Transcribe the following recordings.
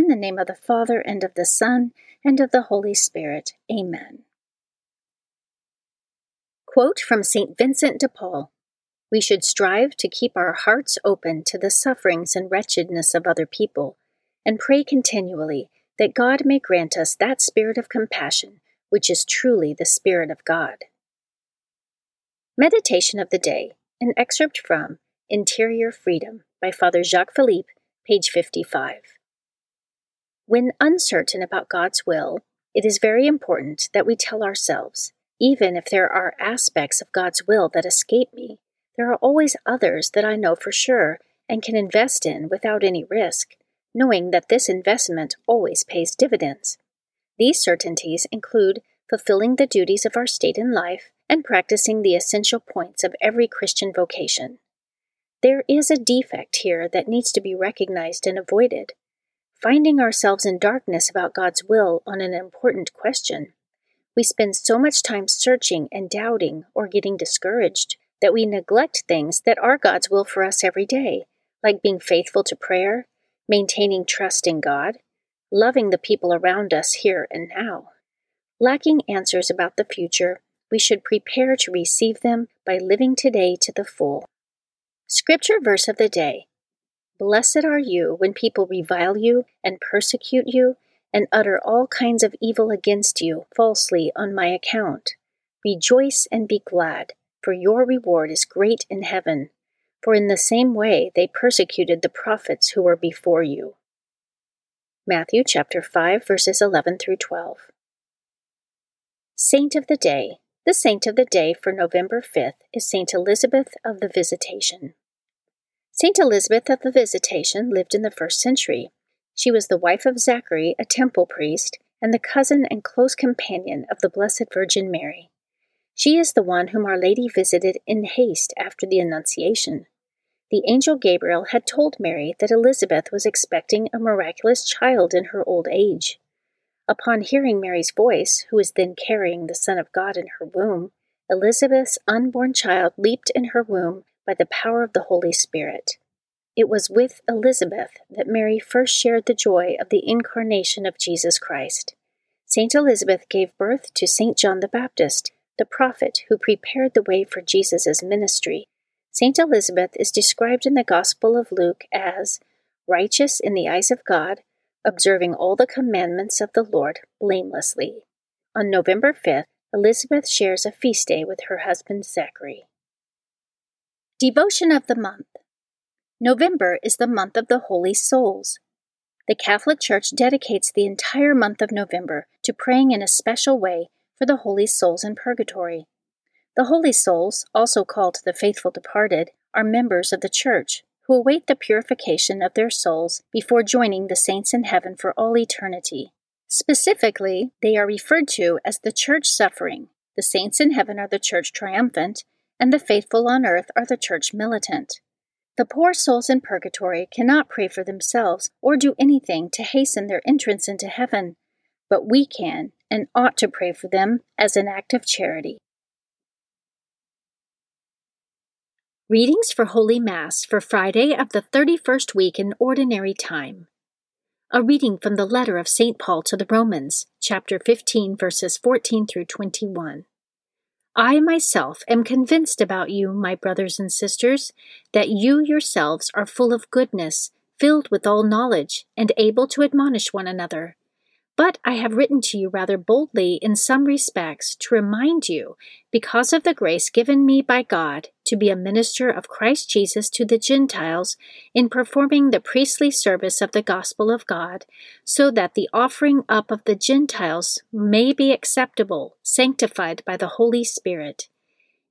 In the name of the Father, and of the Son, and of the Holy Spirit. Amen. Quote from St. Vincent de Paul We should strive to keep our hearts open to the sufferings and wretchedness of other people, and pray continually that God may grant us that spirit of compassion which is truly the Spirit of God. Meditation of the Day, an excerpt from Interior Freedom by Father Jacques Philippe, page 55. When uncertain about God's will, it is very important that we tell ourselves, even if there are aspects of God's will that escape me, there are always others that I know for sure and can invest in without any risk, knowing that this investment always pays dividends. These certainties include fulfilling the duties of our state in life and practicing the essential points of every Christian vocation. There is a defect here that needs to be recognized and avoided finding ourselves in darkness about God's will on an important question. We spend so much time searching and doubting or getting discouraged that we neglect things that are God's will for us every day, like being faithful to prayer, maintaining trust in God, loving the people around us here and now. Lacking answers about the future, we should prepare to receive them by living today to the full. Scripture verse of the day Blessed are you when people revile you and persecute you and utter all kinds of evil against you falsely on my account. Rejoice and be glad, for your reward is great in heaven. For in the same way they persecuted the prophets who were before you. Matthew chapter 5 verses 11 through 12. Saint of the Day. The saint of the day for November 5th is Saint Elizabeth of the Visitation. Saint Elizabeth of the Visitation lived in the first century. She was the wife of Zachary, a temple priest, and the cousin and close companion of the Blessed Virgin Mary. She is the one whom Our Lady visited in haste after the Annunciation. The angel Gabriel had told Mary that Elizabeth was expecting a miraculous child in her old age. Upon hearing Mary's voice, who was then carrying the Son of God in her womb, Elizabeth's unborn child leaped in her womb by the power of the Holy Spirit. It was with Elizabeth that Mary first shared the joy of the incarnation of Jesus Christ. Saint Elizabeth gave birth to Saint John the Baptist, the prophet who prepared the way for Jesus' ministry. Saint Elizabeth is described in the Gospel of Luke as righteous in the eyes of God, observing all the commandments of the Lord blamelessly. On November 5th, Elizabeth shares a feast day with her husband Zachary. Devotion of the Month November is the month of the Holy Souls. The Catholic Church dedicates the entire month of November to praying in a special way for the holy souls in purgatory. The holy souls, also called the faithful departed, are members of the Church who await the purification of their souls before joining the saints in heaven for all eternity. Specifically, they are referred to as the church suffering. The saints in heaven are the church triumphant, and the faithful on earth are the church militant. The poor souls in purgatory cannot pray for themselves or do anything to hasten their entrance into heaven, but we can and ought to pray for them as an act of charity. Readings for Holy Mass for Friday of the 31st week in Ordinary Time. A reading from the letter of St. Paul to the Romans, chapter 15, verses 14 through 21. I myself am convinced about you, my brothers and sisters, that you yourselves are full of goodness, filled with all knowledge, and able to admonish one another. But I have written to you rather boldly in some respects to remind you, because of the grace given me by God, to be a minister of Christ Jesus to the Gentiles in performing the priestly service of the gospel of God, so that the offering up of the Gentiles may be acceptable, sanctified by the Holy Spirit.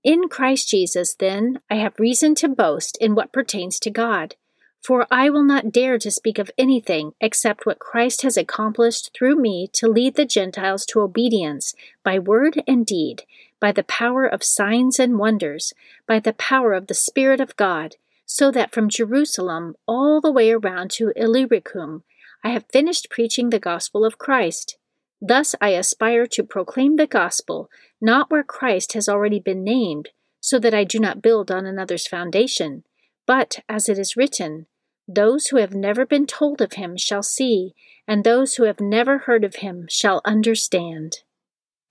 In Christ Jesus, then, I have reason to boast in what pertains to God. For I will not dare to speak of anything except what Christ has accomplished through me to lead the Gentiles to obedience by word and deed, by the power of signs and wonders, by the power of the Spirit of God, so that from Jerusalem all the way around to Illyricum I have finished preaching the gospel of Christ. Thus I aspire to proclaim the gospel, not where Christ has already been named, so that I do not build on another's foundation but, as it is written, those who have never been told of him shall see, and those who have never heard of him shall understand.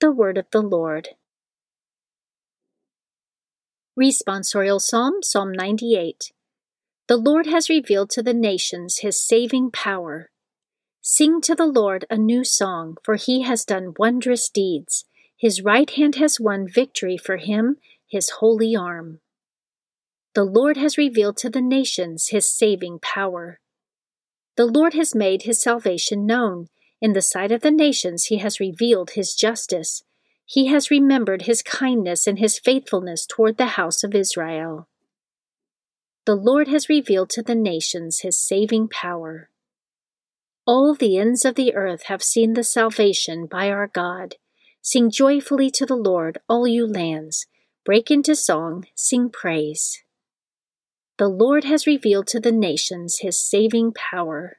The Word of the Lord. Responsorial Psalm, Psalm 98. The Lord has revealed to the nations his saving power. Sing to the Lord a new song, for he has done wondrous deeds. His right hand has won victory for him, his holy arm. The Lord has revealed to the nations his saving power. The Lord has made his salvation known. In the sight of the nations, he has revealed his justice. He has remembered his kindness and his faithfulness toward the house of Israel. The Lord has revealed to the nations his saving power. All the ends of the earth have seen the salvation by our God. Sing joyfully to the Lord, all you lands. Break into song, sing praise. The Lord has revealed to the nations his saving power.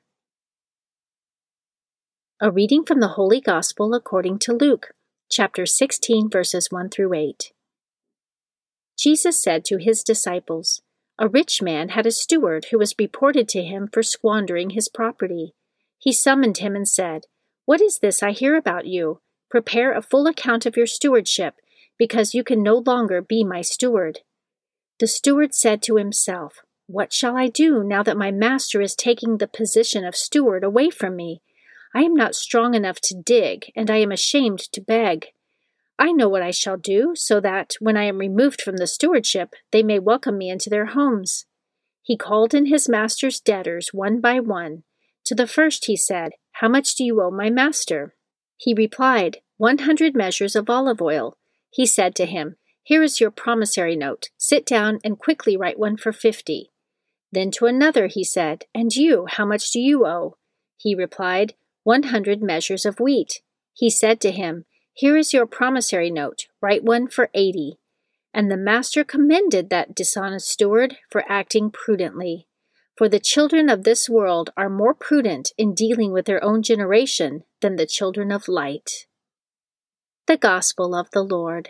A reading from the Holy Gospel according to Luke, chapter 16, verses 1 through 8. Jesus said to his disciples, A rich man had a steward who was reported to him for squandering his property. He summoned him and said, What is this I hear about you? Prepare a full account of your stewardship, because you can no longer be my steward. The steward said to himself, What shall I do now that my master is taking the position of steward away from me? I am not strong enough to dig, and I am ashamed to beg. I know what I shall do, so that, when I am removed from the stewardship, they may welcome me into their homes. He called in his master's debtors one by one. To the first he said, How much do you owe my master? He replied, One hundred measures of olive oil. He said to him, here is your promissory note. Sit down and quickly write one for fifty. Then to another he said, And you, how much do you owe? He replied, One hundred measures of wheat. He said to him, Here is your promissory note. Write one for eighty. And the master commended that dishonest steward for acting prudently. For the children of this world are more prudent in dealing with their own generation than the children of light. The Gospel of the Lord.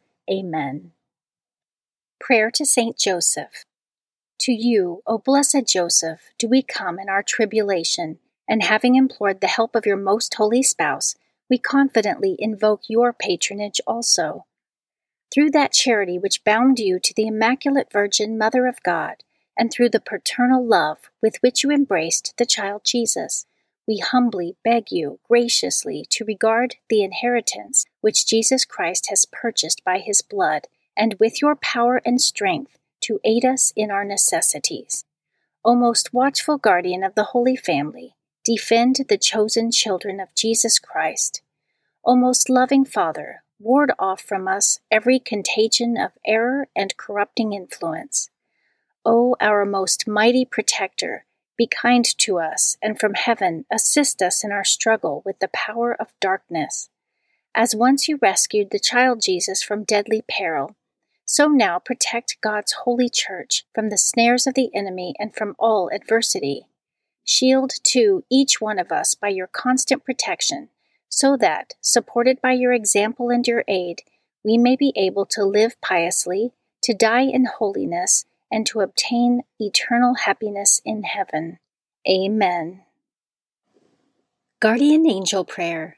Amen. Prayer to Saint Joseph. To you, O blessed Joseph, do we come in our tribulation, and having implored the help of your most holy spouse, we confidently invoke your patronage also. Through that charity which bound you to the Immaculate Virgin Mother of God, and through the paternal love with which you embraced the child Jesus, we humbly beg you graciously to regard the inheritance which Jesus Christ has purchased by his blood, and with your power and strength to aid us in our necessities. O most watchful guardian of the Holy Family, defend the chosen children of Jesus Christ. O most loving Father, ward off from us every contagion of error and corrupting influence. O our most mighty protector, be kind to us, and from heaven assist us in our struggle with the power of darkness. As once you rescued the child Jesus from deadly peril, so now protect God's holy church from the snares of the enemy and from all adversity. Shield, too, each one of us by your constant protection, so that, supported by your example and your aid, we may be able to live piously, to die in holiness, and to obtain eternal happiness in heaven. Amen. Guardian Angel Prayer.